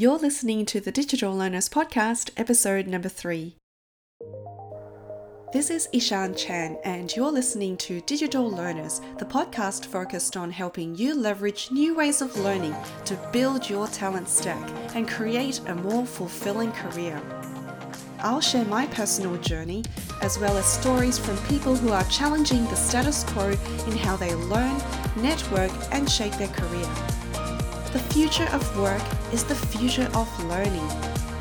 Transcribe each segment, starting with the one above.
You're listening to the Digital Learners Podcast, episode number three. This is Ishan Chan, and you're listening to Digital Learners, the podcast focused on helping you leverage new ways of learning to build your talent stack and create a more fulfilling career. I'll share my personal journey as well as stories from people who are challenging the status quo in how they learn, network, and shape their career. The future of work is the future of learning.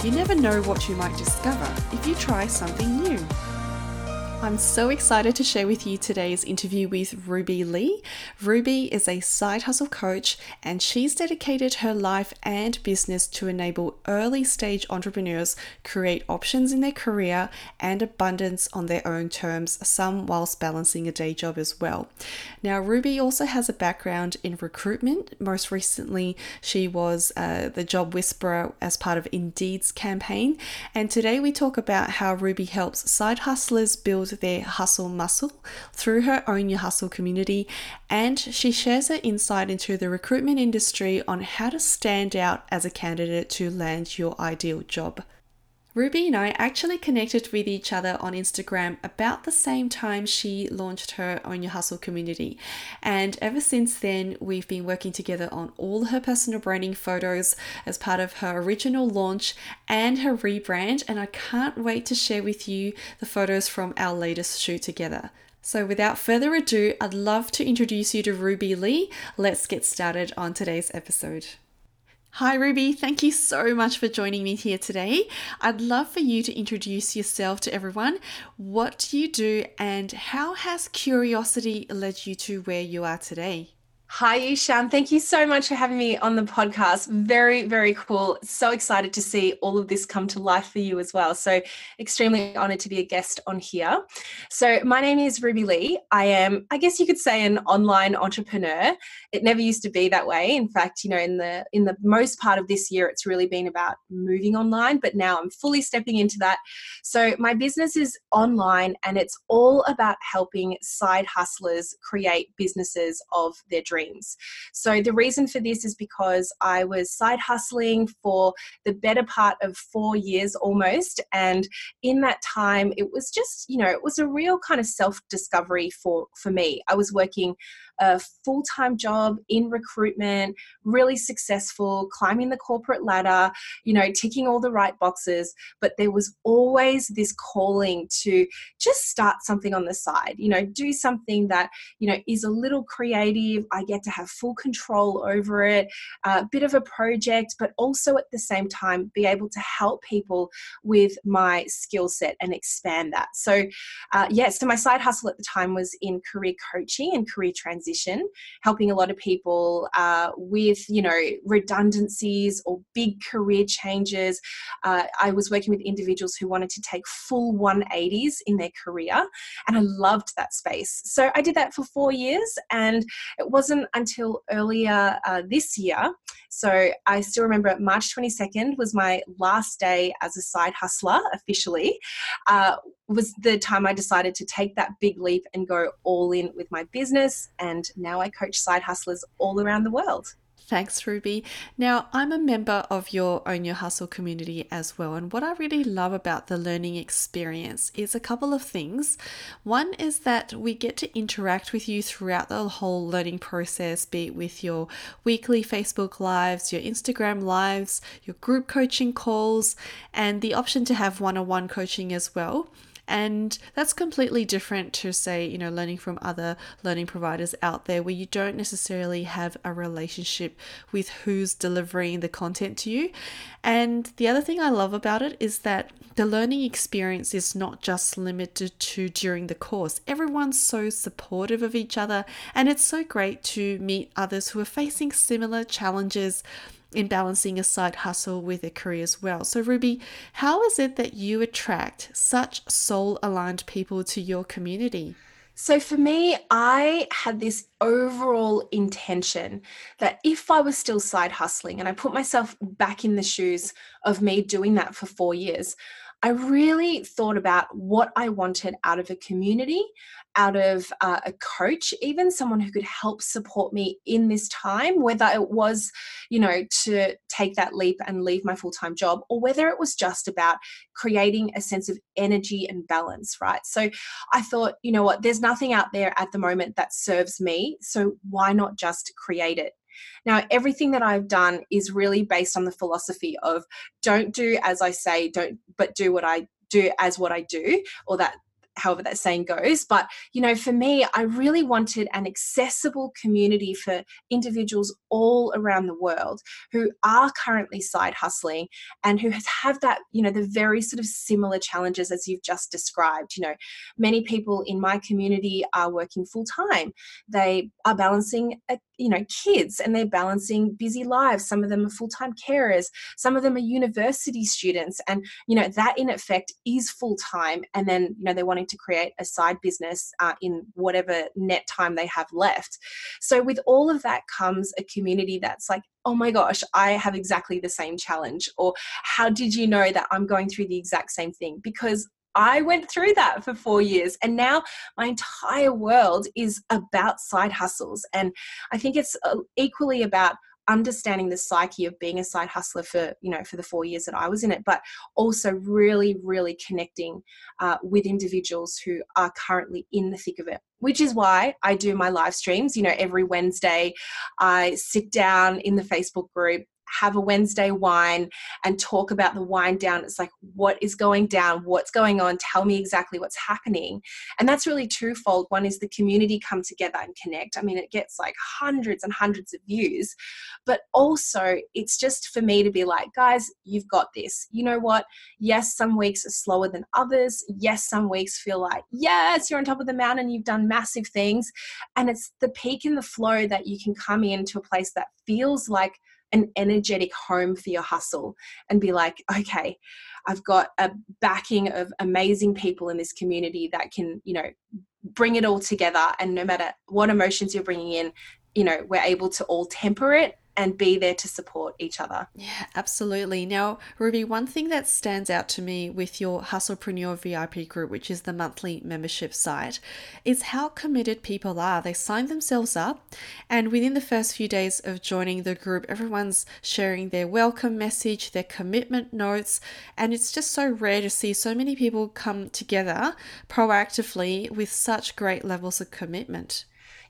You never know what you might discover if you try something new. I'm so excited to share with you today's interview with Ruby Lee. Ruby is a side hustle coach and she's dedicated her life and business to enable early stage entrepreneurs create options in their career and abundance on their own terms, some whilst balancing a day job as well. Now, Ruby also has a background in recruitment. Most recently, she was uh, the job whisperer as part of Indeed's campaign. And today we talk about how Ruby helps side hustlers build build their hustle muscle through her Own Your Hustle community, and she shares her insight into the recruitment industry on how to stand out as a candidate to land your ideal job. Ruby and I actually connected with each other on Instagram about the same time she launched her Own Your Hustle community. And ever since then, we've been working together on all her personal branding photos as part of her original launch and her rebrand. And I can't wait to share with you the photos from our latest shoot together. So, without further ado, I'd love to introduce you to Ruby Lee. Let's get started on today's episode. Hi, Ruby. Thank you so much for joining me here today. I'd love for you to introduce yourself to everyone. What do you do, and how has curiosity led you to where you are today? Hi, Ishan. Thank you so much for having me on the podcast. Very, very cool. So excited to see all of this come to life for you as well. So, extremely honored to be a guest on here. So, my name is Ruby Lee. I am, I guess you could say, an online entrepreneur. It never used to be that way. In fact, you know, in the in the most part of this year, it's really been about moving online. But now I'm fully stepping into that. So, my business is online, and it's all about helping side hustlers create businesses of their dreams dreams. So the reason for this is because I was side hustling for the better part of four years almost. And in that time, it was just, you know, it was a real kind of self discovery for, for me. I was working a full time job in recruitment, really successful, climbing the corporate ladder, you know, ticking all the right boxes. But there was always this calling to just start something on the side, you know, do something that, you know, is a little creative. I get to have full control over it, a bit of a project, but also at the same time be able to help people with my skill set and expand that. So, uh, yeah, so my side hustle at the time was in career coaching and career transition transition, helping a lot of people uh, with, you know, redundancies or big career changes. Uh, I was working with individuals who wanted to take full 180s in their career, and I loved that space. So I did that for four years, and it wasn't until earlier uh, this year. So I still remember March 22nd was my last day as a side hustler officially. Uh, was the time I decided to take that big leap and go all in with my business. And now I coach side hustlers all around the world. Thanks, Ruby. Now, I'm a member of your Own Your Hustle community as well. And what I really love about the learning experience is a couple of things. One is that we get to interact with you throughout the whole learning process, be it with your weekly Facebook lives, your Instagram lives, your group coaching calls, and the option to have one on one coaching as well. And that's completely different to, say, you know, learning from other learning providers out there where you don't necessarily have a relationship with who's delivering the content to you. And the other thing I love about it is that the learning experience is not just limited to during the course. Everyone's so supportive of each other, and it's so great to meet others who are facing similar challenges in balancing a side hustle with a career as well. So, Ruby, how is it that you attract such soul aligned people to your community? So, for me, I had this overall intention that if I was still side hustling and I put myself back in the shoes of me doing that for four years, I really thought about what I wanted out of a community, out of uh, a coach, even someone who could help support me in this time, whether it was, you know, to take that leap and leave my full time job, or whether it was just about creating a sense of energy and balance, right? So I thought, you know what, there's nothing out there at the moment that serves me. So why not just create it? Now, everything that I've done is really based on the philosophy of don't do as I say, don't, but do what I do as what I do, or that however that saying goes. But, you know, for me, I really wanted an accessible community for individuals all around the world who are currently side hustling and who have that, you know, the very sort of similar challenges as you've just described. You know, many people in my community are working full time, they are balancing a you know kids and they're balancing busy lives. Some of them are full-time carers. Some of them are university students. And you know that in effect is full-time. And then you know they're wanting to create a side business uh, in whatever net time they have left. So with all of that comes a community that's like oh my gosh i have exactly the same challenge or how did you know that i'm going through the exact same thing? Because I went through that for four years. And now my entire world is about side hustles. And I think it's uh, equally about understanding the psyche of being a side hustler for you know for the four years that i was in it but also really really connecting uh, with individuals who are currently in the thick of it which is why i do my live streams you know every wednesday i sit down in the facebook group have a Wednesday wine and talk about the wind down. It's like, what is going down? What's going on? Tell me exactly what's happening. And that's really twofold. One is the community come together and connect. I mean, it gets like hundreds and hundreds of views, but also it's just for me to be like, guys, you've got this. You know what? Yes, some weeks are slower than others. Yes, some weeks feel like, yes, you're on top of the mountain, you've done massive things. And it's the peak in the flow that you can come into a place that feels like an energetic home for your hustle and be like, okay, I've got a backing of amazing people in this community that can, you know, bring it all together. And no matter what emotions you're bringing in, you know, we're able to all temper it and be there to support each other. Yeah, absolutely. Now, Ruby, one thing that stands out to me with your Hustlepreneur VIP group, which is the monthly membership site, is how committed people are. They sign themselves up, and within the first few days of joining the group, everyone's sharing their welcome message, their commitment notes, and it's just so rare to see so many people come together proactively with such great levels of commitment.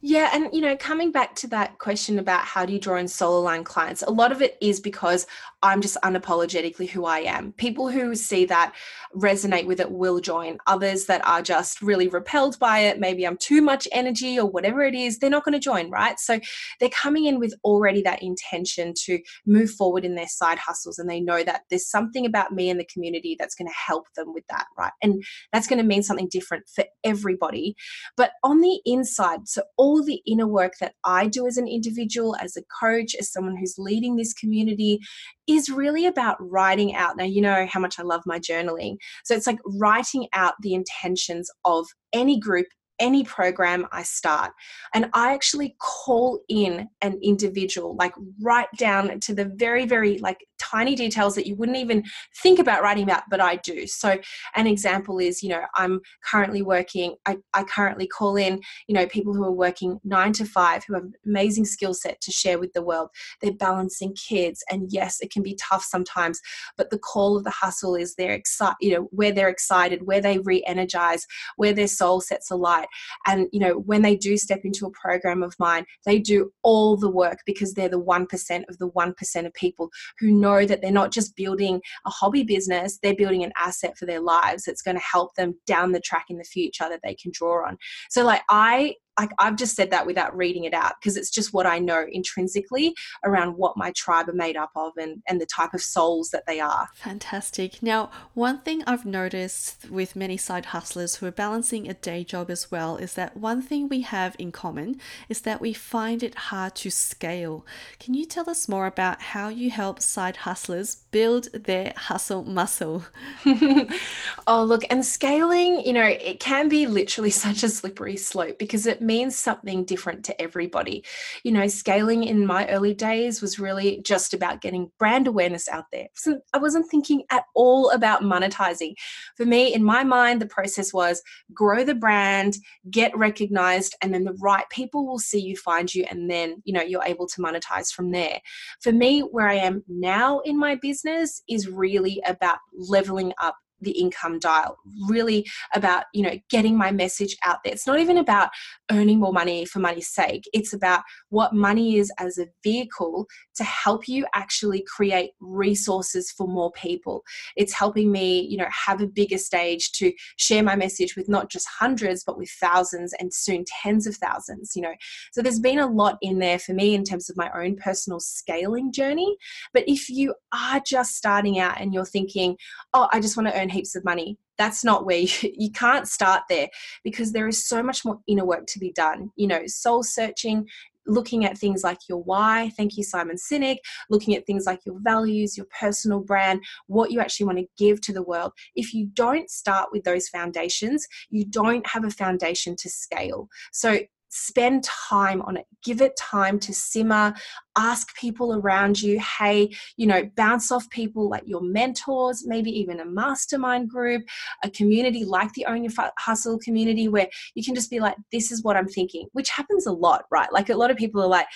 Yeah, and you know, coming back to that question about how do you draw in soul aligned clients, a lot of it is because I'm just unapologetically who I am. People who see that resonate with it will join. Others that are just really repelled by it, maybe I'm too much energy or whatever it is, they're not going to join, right? So they're coming in with already that intention to move forward in their side hustles and they know that there's something about me and the community that's going to help them with that, right? And that's going to mean something different for everybody. But on the inside, so all the inner work that I do as an individual, as a coach, as someone who's leading this community, is really about writing out. Now, you know how much I love my journaling. So it's like writing out the intentions of any group any program I start. And I actually call in an individual, like write down to the very, very like tiny details that you wouldn't even think about writing about, but I do. So an example is, you know, I'm currently working, I, I currently call in, you know, people who are working nine to five who have amazing skill set to share with the world. They're balancing kids. And yes, it can be tough sometimes, but the call of the hustle is they're excited, you know, where they're excited, where they re-energize, where their soul sets alight and, you know, when they do step into a program of mine, they do all the work because they're the 1% of the 1% of people who know that they're not just building a hobby business, they're building an asset for their lives that's going to help them down the track in the future that they can draw on. So, like, I like I've just said that without reading it out because it's just what I know intrinsically around what my tribe are made up of and, and the type of souls that they are. Fantastic. Now, one thing I've noticed with many side hustlers who are balancing a day job as well is that one thing we have in common is that we find it hard to scale. Can you tell us more about how you help side hustlers build their hustle muscle? oh, look, and scaling, you know, it can be literally such a slippery slope because it means something different to everybody. You know, scaling in my early days was really just about getting brand awareness out there. So I wasn't thinking at all about monetizing. For me, in my mind, the process was grow the brand, get recognized, and then the right people will see you, find you, and then, you know, you're able to monetize from there. For me, where I am now in my business is really about leveling up the income dial really about you know getting my message out there. It's not even about earning more money for money's sake. It's about what money is as a vehicle to help you actually create resources for more people. It's helping me you know have a bigger stage to share my message with not just hundreds but with thousands and soon tens of thousands you know. So there's been a lot in there for me in terms of my own personal scaling journey. But if you are just starting out and you're thinking oh i just want to earn earn heaps of money. That's not where you, you can't start there because there is so much more inner work to be done. You know, soul searching, looking at things like your why. Thank you, Simon Sinek. Looking at things like your values, your personal brand, what you actually want to give to the world. If you don't start with those foundations, you don't have a foundation to scale. So spend time on it. Give it time to simmer. Ask people around you hey you know bounce off people like your mentors maybe even a mastermind group a community like the own your hustle community where you can just be like this is what i'm thinking which happens a lot right? Like a lot of people are like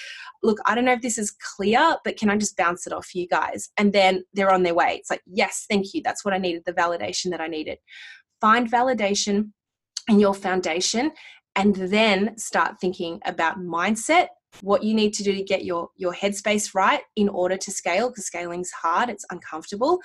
look i don't know if this is clear but can i just bounce it off you guys? And then they're on their way. It's like yes thank you. That's what i needed the validation that i needed. Find validation in your foundation and then start thinking about mindset what you need to do to get your your headspace right in order to scale because scaling's hard it's uncomfortable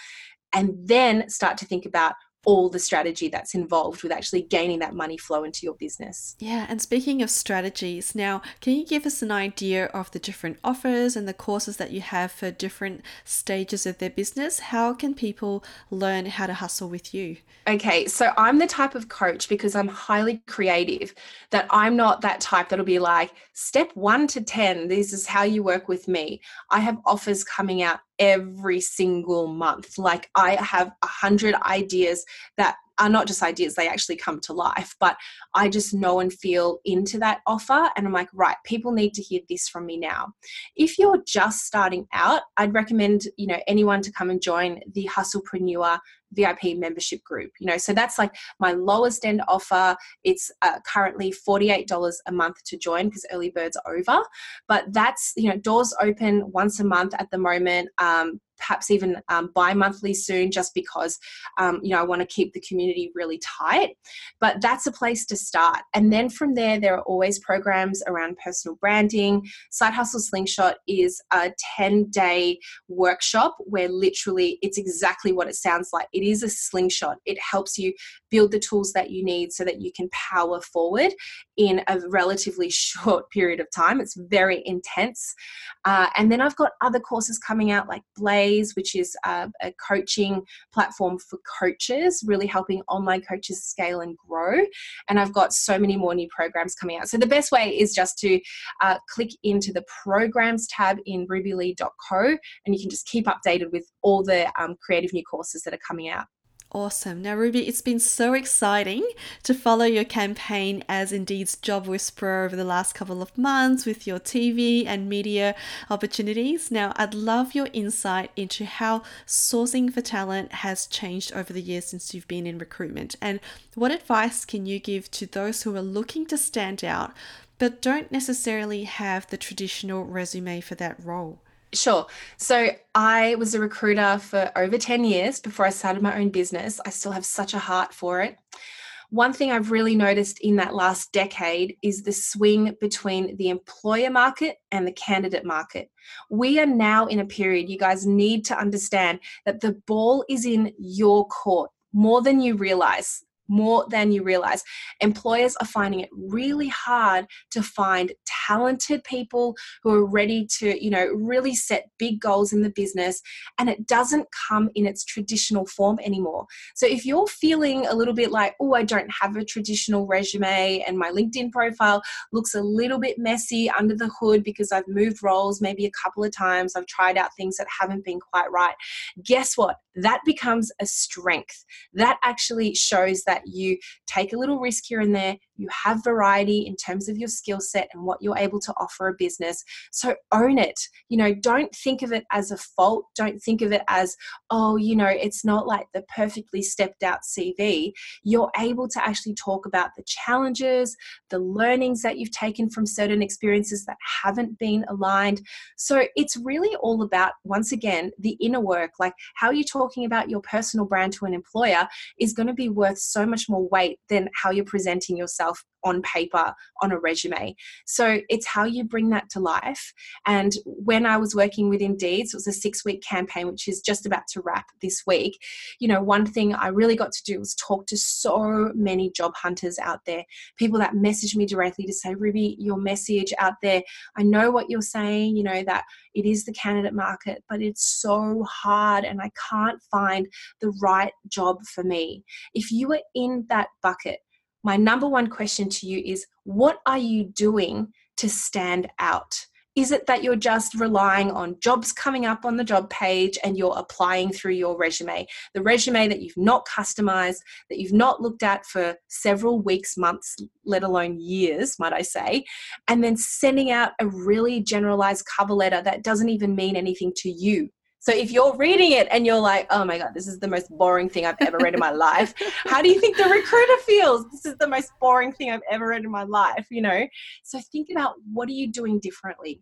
and then start to think about all the strategy that's involved with actually gaining that money flow into your business. Yeah, and speaking of strategies, now can you give us an idea of the different offers and the courses that you have for different stages of their business? How can people learn how to hustle with you? Okay, so I'm the type of coach because I'm highly creative that I'm not that type that'll be like, step one to 10, this is how you work with me. I have offers coming out every single month. Like I have a hundred ideas that are not just ideas, they actually come to life. But I just know and feel into that offer. And I'm like, right, people need to hear this from me now. If you're just starting out, I'd recommend, you know, anyone to come and join the Hustlepreneur VIP membership group. You know, so that's like my lowest end offer. It's uh, currently $48 a month to join because early birds are over. But that's, you know, doors open once a month at the moment. Um, perhaps even um, bi-monthly soon just because um, you know i want to keep the community really tight. But that's a place to start. And then from there there are always programs around personal branding. Side hustle slingshot is a 10 day workshop where literally it's exactly what it sounds like. It is a slingshot. It helps you build the tools that you need so that you can power forward in a relatively short period of time. It's very intense. Uh, and then i've got other courses coming out like which is a, a coaching platform for coaches, really helping online coaches scale and grow. And I've got so many more new programs coming out. So the best way is just to uh, click into the programs tab in rubylee.co and you can just keep updated with all the um, creative new courses that are coming out. Awesome. Now, Ruby, it's been so exciting to follow your campaign as Indeed's job whisperer over the last couple of months with your TV and media opportunities. Now, I'd love your insight into how sourcing for talent has changed over the years since you've been in recruitment. And what advice can you give to those who are looking to stand out but don't necessarily have the traditional resume for that role? Sure. So I was a recruiter for over 10 years before I started my own business. I still have such a heart for it. One thing I've really noticed in that last decade is the swing between the employer market and the candidate market. We are now in a period, you guys need to understand that the ball is in your court more than you realize more than you realize. Employers are finding it really hard to find talented people who are ready to, you know, really set big goals in the business and it doesn't come in its traditional form anymore. So if you're feeling a little bit like, oh, I don't have a traditional resume and my LinkedIn profile looks a little bit messy under the hood because I've moved roles maybe a couple of times, I've tried out things that haven't been quite right. Guess what? That becomes a strength. That actually shows that that you take a little risk here and there. You have variety in terms of your skill set and what you're able to offer a business. So own it. You know, don't think of it as a fault. Don't think of it as, oh, you know, it's not like the perfectly stepped out CV. You're able to actually talk about the challenges, the learnings that you've taken from certain experiences that haven't been aligned. So it's really all about, once again, the inner work. Like how you're talking about your personal brand to an employer is going to be worth so much more weight than how you're presenting yourself on paper on a resume. So it's how you bring that to life. And when I was working with Indeed, so it was a six week campaign, which is just about to wrap this week. You know, one thing I really got to do was talk to so many job hunters out there, people that message me directly to say, Ruby, your message out there, I know what you're saying, you know, that it is the candidate market, but it's so hard and I can't find the right job for me. If you were in that bucket, my number one question to you is what are you doing to stand out? Is it that you're just relying on jobs coming up on the job page and you're applying through your resume? The resume that you've not customized, that you've not looked at for several weeks, months, let alone years, might I say, and then sending out a really generalized cover letter that doesn't even mean anything to you. So if you're reading it and you're like, oh my God, this is the most boring thing I've ever read in my life, how do you think the recruiter feels? This is the most boring thing I've ever read in my life, you know? So think about what are you doing differently?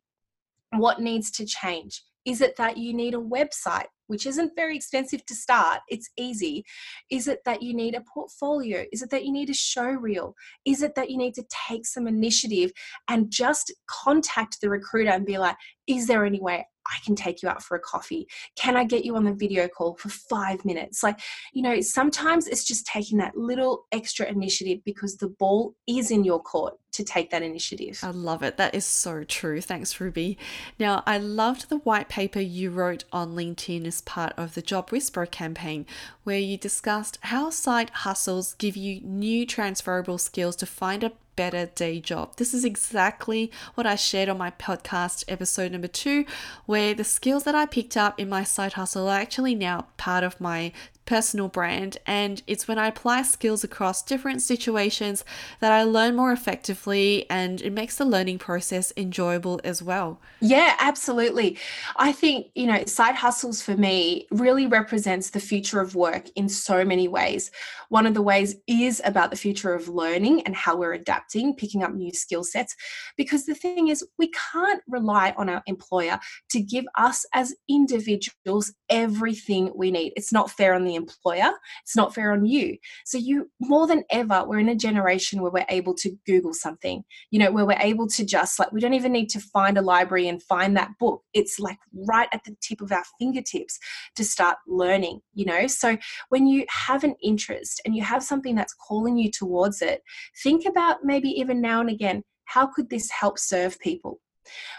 What needs to change? Is it that you need a website, which isn't very expensive to start? It's easy. Is it that you need a portfolio? Is it that you need a show reel? Is it that you need to take some initiative and just contact the recruiter and be like, is there any way I can take you out for a coffee. Can I get you on the video call for five minutes? Like, you know, sometimes it's just taking that little extra initiative because the ball is in your court to take that initiative. I love it. That is so true. Thanks, Ruby. Now, I loved the white paper you wrote on LinkedIn as part of the Job Whisperer campaign, where you discussed how side hustles give you new transferable skills to find a better day job. This is exactly what I shared on my podcast episode number two, where the skills that I picked up in my side hustle are actually now part of my personal brand. And it's when I apply skills across different situations that I learn more effectively and it makes the learning process enjoyable as well. Yeah, absolutely. I think, you know, side hustles for me really represents the future of work in so many ways. One of the ways is about the future of learning and how we're adapting, picking up new skill sets. Because the thing is, we can't rely on our employer to give us as individuals everything we need. It's not fair on the employer, it's not fair on you. So, you more than ever, we're in a generation where we're able to Google something, you know, where we're able to just like, we don't even need to find a library and find that book. It's like right at the tip of our fingertips to start learning, you know. So, when you have an interest and you have something that's calling you towards it, think about maybe even now and again, how could this help serve people?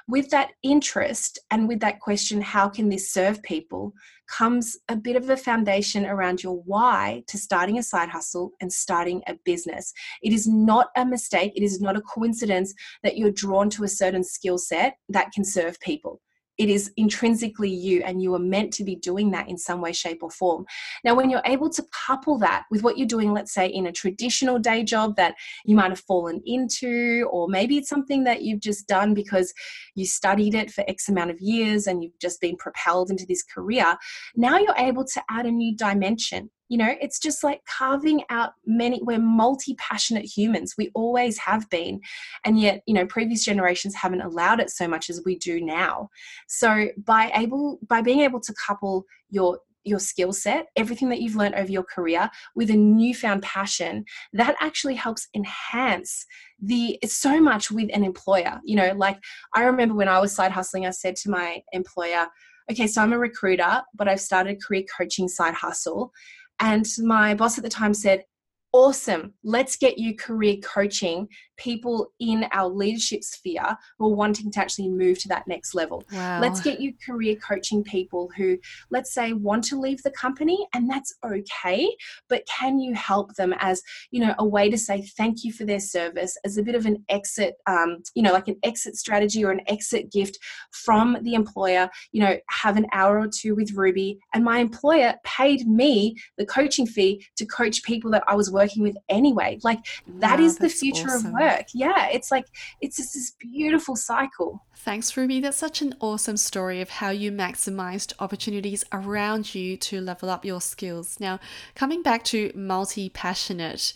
With that interest and with that question, how can this serve people, comes a bit of a foundation around your why to starting a side hustle and starting a business. It is not a mistake, it is not a coincidence that you're drawn to a certain skill set that can serve people it is intrinsically you and you are meant to be doing that in some way shape or form. Now when you're able to couple that with what you're doing let's say in a traditional day job that you might have fallen into or maybe it's something that you've just done because you studied it for x amount of years and you've just been propelled into this career now you're able to add a new dimension you know it's just like carving out many we're multi-passionate humans we always have been and yet you know previous generations haven't allowed it so much as we do now so by able by being able to couple your your skill set, everything that you've learned over your career with a newfound passion, that actually helps enhance the so much with an employer. You know, like I remember when I was side hustling, I said to my employer, okay, so I'm a recruiter, but I've started career coaching side hustle. And my boss at the time said, Awesome, let's get you career coaching people in our leadership sphere who are wanting to actually move to that next level. Wow. Let's get you career coaching people who, let's say, want to leave the company, and that's okay. But can you help them as, you know, a way to say thank you for their service, as a bit of an exit, um, you know, like an exit strategy or an exit gift from the employer? You know, have an hour or two with Ruby, and my employer paid me the coaching fee to coach people that I was working with anyway. Like that wow, is the future awesome. of work. Yeah, it's like it's just this beautiful cycle. Thanks, Ruby. That's such an awesome story of how you maximized opportunities around you to level up your skills. Now, coming back to multi passionate,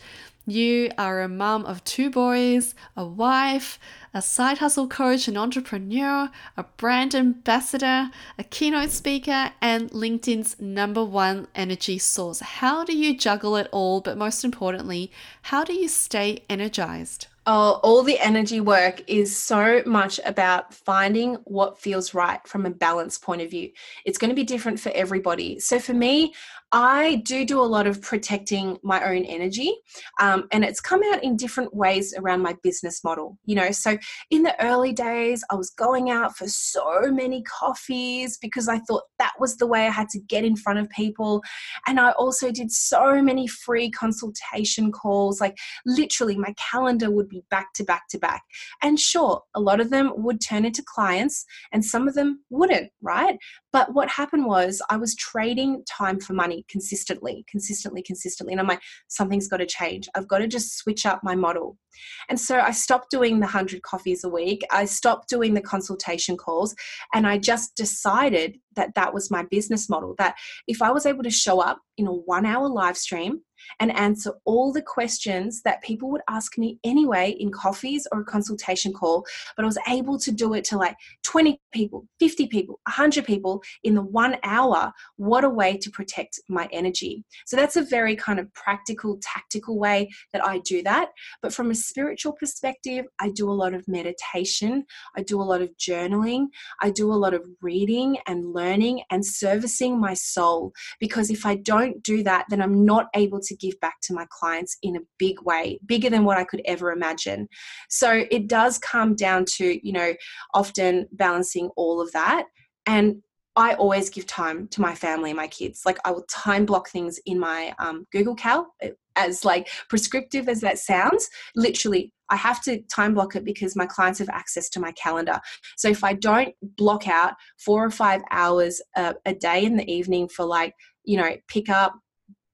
you are a mom of two boys, a wife, a side hustle coach, an entrepreneur, a brand ambassador, a keynote speaker, and LinkedIn's number one energy source. How do you juggle it all? But most importantly, how do you stay energized? Oh, all the energy work is so much about finding what feels right from a balance point of view. It's going to be different for everybody. So, for me, I do do a lot of protecting my own energy, um, and it's come out in different ways around my business model. You know, so in the early days, I was going out for so many coffees because I thought that was the way I had to get in front of people, and I also did so many free consultation calls. Like literally, my calendar would be back to back to back, and sure, a lot of them would turn into clients, and some of them wouldn't. Right, but what happened was I was trading time for money consistently, consistently, consistently. And I'm like, something's got to change. I've got to just switch up my model. And so I stopped doing the 100 coffees a week. I stopped doing the consultation calls. And I just decided that that was my business model. That if I was able to show up in a one hour live stream and answer all the questions that people would ask me anyway in coffees or a consultation call, but I was able to do it to like 20 people, 50 people, 100 people in the one hour. What a way to protect my energy. So that's a very kind of practical, tactical way that I do that. But from a spiritual perspective, I do a lot of meditation, I do a lot of journaling, I do a lot of reading and learning and servicing my soul. Because if I don't do that, then I'm not able to give back to my clients in a big way, bigger than what I could ever imagine. So it does come down to, you know, often balancing all of that. And I always give time to my family and my kids. Like I will time block things in my um, Google Cal, uh, as like prescriptive as that sounds. Literally, I have to time block it because my clients have access to my calendar. So if I don't block out four or five hours a, a day in the evening for like you know pick up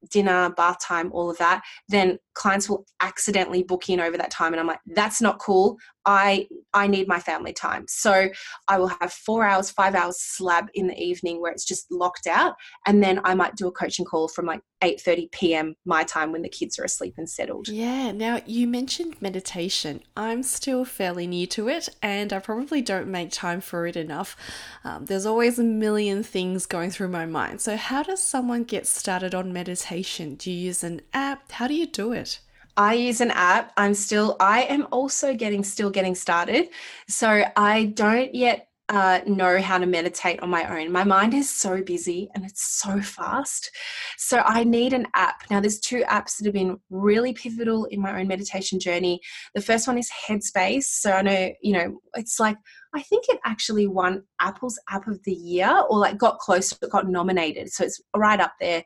dinner, bath time, all of that, then clients will accidentally book in over that time and i'm like that's not cool i i need my family time. So i will have four hours five hours slab in the evening where it's just locked out and then i might do a coaching call from like 8.30 p.m my time when the kids are asleep and settled. Yeah now you mentioned meditation. I'm still fairly new to it and i probably don't make time for it enough. Um, there's always a million things going through my mind. So how does someone get started on meditation? Do you use an app? How do you do it I use an app. I'm still, I am also getting, still getting started. So I don't yet uh, know how to meditate on my own. My mind is so busy and it's so fast. So I need an app. Now, there's two apps that have been really pivotal in my own meditation journey. The first one is Headspace. So I know, you know, it's like I think it actually won Apple's App of the Year or like got close, but got nominated. So it's right up there.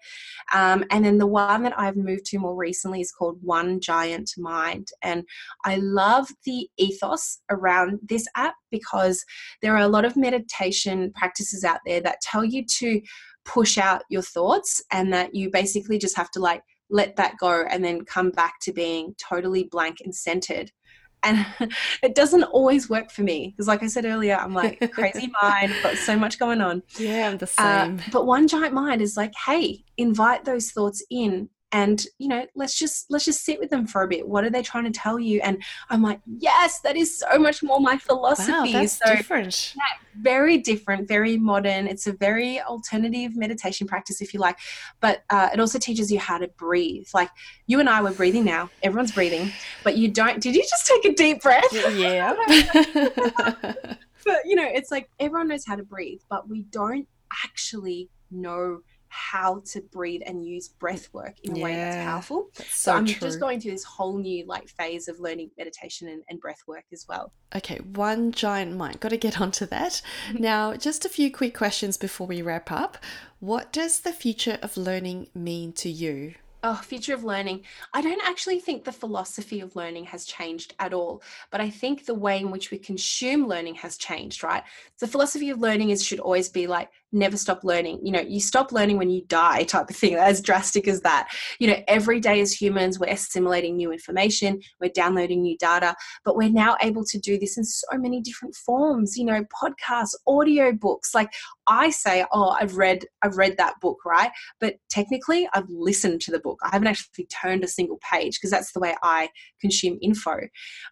Um, and then the one that I've moved to more recently is called One Giant Mind. And I love the ethos around this app because there are a lot of meditation practices out there that tell you to push out your thoughts and that you basically just have to like let that go and then come back to being totally blank and centered and it doesn't always work for me because like i said earlier i'm like crazy mind got so much going on. Yeah i'm the uh, same. uh, but one giant mind is like hey invite those thoughts in and you know let's just let's just sit with them for a bit. What are they trying to tell you? And i'm like yes that is so much more my philosophy. Wow, that's so different. yeah, very different very modern. It's a very alternative meditation practice if you like. But uh, it also teaches you how to breathe. Like you and i were breathing now. Everyone's breathing. But you don't did you just take a deep breath? Yeah. But you know it's like everyone knows how to breathe but we don't actually know how to breathe and use breath work in a yeah, way that's powerful. That's so, so, I'm true. just going through this whole new like phase of learning meditation and, and breath work as well. Okay, one giant mind. Got to get onto that. now, just a few quick questions before we wrap up. What does the future of learning mean to you? Oh, future of learning. I don't actually think the philosophy of learning has changed at all, but I think the way in which we consume learning has changed, right? The philosophy of learning is should always be like never stop learning. You know, you stop learning when you die, type of thing, as drastic as that. You know, every day as humans, we're assimilating new information, we're downloading new data, but we're now able to do this in so many different forms, you know, podcasts, audio books. Like I say, oh, I've read, I've read that book, right? But technically, I've listened to the book. I haven't actually turned a single page because that's the way I consume info.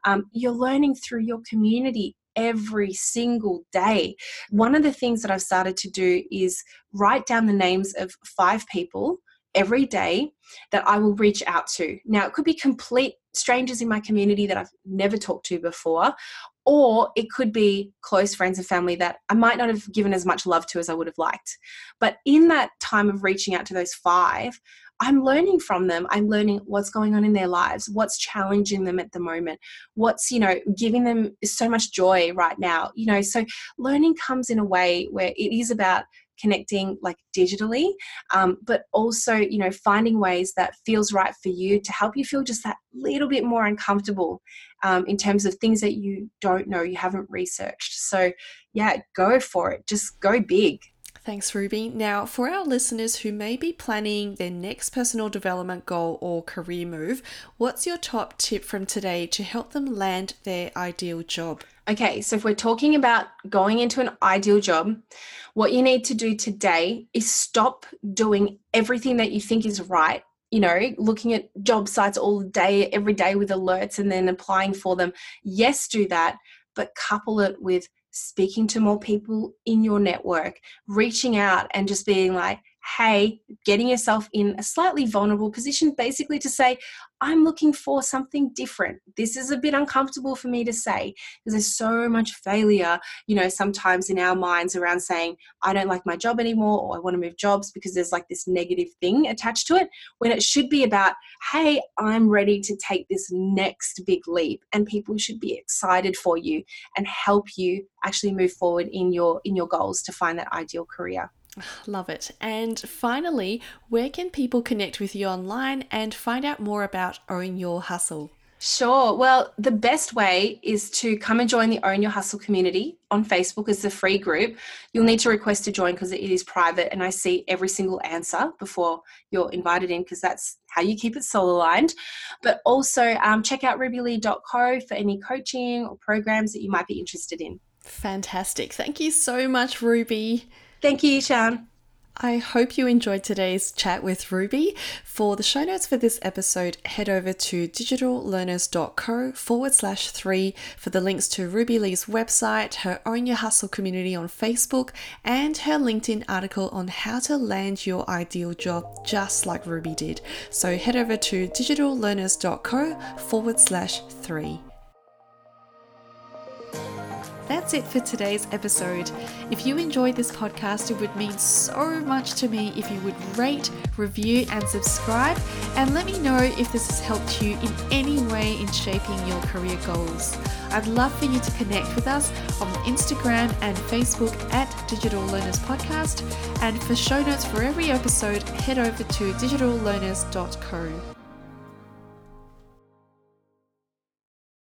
Um, you're learning through your community every single day. One of the things that I've started to do is write down the names of five people every day that I will reach out to. Now, it could be complete strangers in my community that I've never talked to before, or it could be close friends and family that I might not have given as much love to as I would have liked. But in that time of reaching out to those five, I'm learning from them. I'm learning what's going on in their lives, what's challenging them at the moment, what's, you know, giving them so much joy right now. You know, so learning comes in a way where it is about connecting like digitally um, but also you know finding ways that feels right for you to help you feel just that little bit more uncomfortable um, in terms of things that you don't know you haven't researched so yeah go for it just go big Thanks, Ruby. Now, for our listeners who may be planning their next personal development goal or career move, what's your top tip from today to help them land their ideal job? Okay, so if we're talking about going into an ideal job, what you need to do today is stop doing everything that you think is right. You know, looking at job sites all day, every day with alerts and then applying for them. Yes, do that, but couple it with speaking to more people in your network, reaching out and just being like, hey, getting yourself in a slightly vulnerable position, basically to say, I'm looking for something different. This is a bit uncomfortable for me to say because there's so much failure, you know, sometimes in our minds around saying, I don't like my job anymore or I want to move jobs because there's like this negative thing attached to it when it should be about, hey, I'm ready to take this next big leap and people should be excited for you and help you actually move forward in your in your goals to find that ideal career. Love it. And finally, where can people connect with you online and find out more about Own Your Hustle? Sure. Well, the best way is to come and join the Own Your Hustle community on Facebook. It's a free group. You'll need to request to join because it is private and I see every single answer before you're invited in because that's how you keep it soul aligned. But also um, check out rubylee.co for any coaching or programs that you might be interested in. Fantastic. Thank you so much, Ruby. Thank you, Sean. I hope you enjoyed today's chat with Ruby. For the show notes for this episode, head over to digitallearners.co forward slash three for the links to Ruby Lee's website, her Own Your Hustle community on Facebook, and her LinkedIn article on how to land your ideal job just like Ruby did. So head over to digitallearners.co forward slash three. That's it for today's episode. If you enjoyed this podcast, it would mean so much to me if you would rate, review, and subscribe. And let me know if this has helped you in any way in shaping your career goals. I'd love for you to connect with us on Instagram and Facebook at Digital Learners Podcast. And for show notes for every episode, head over to digitallearners.co.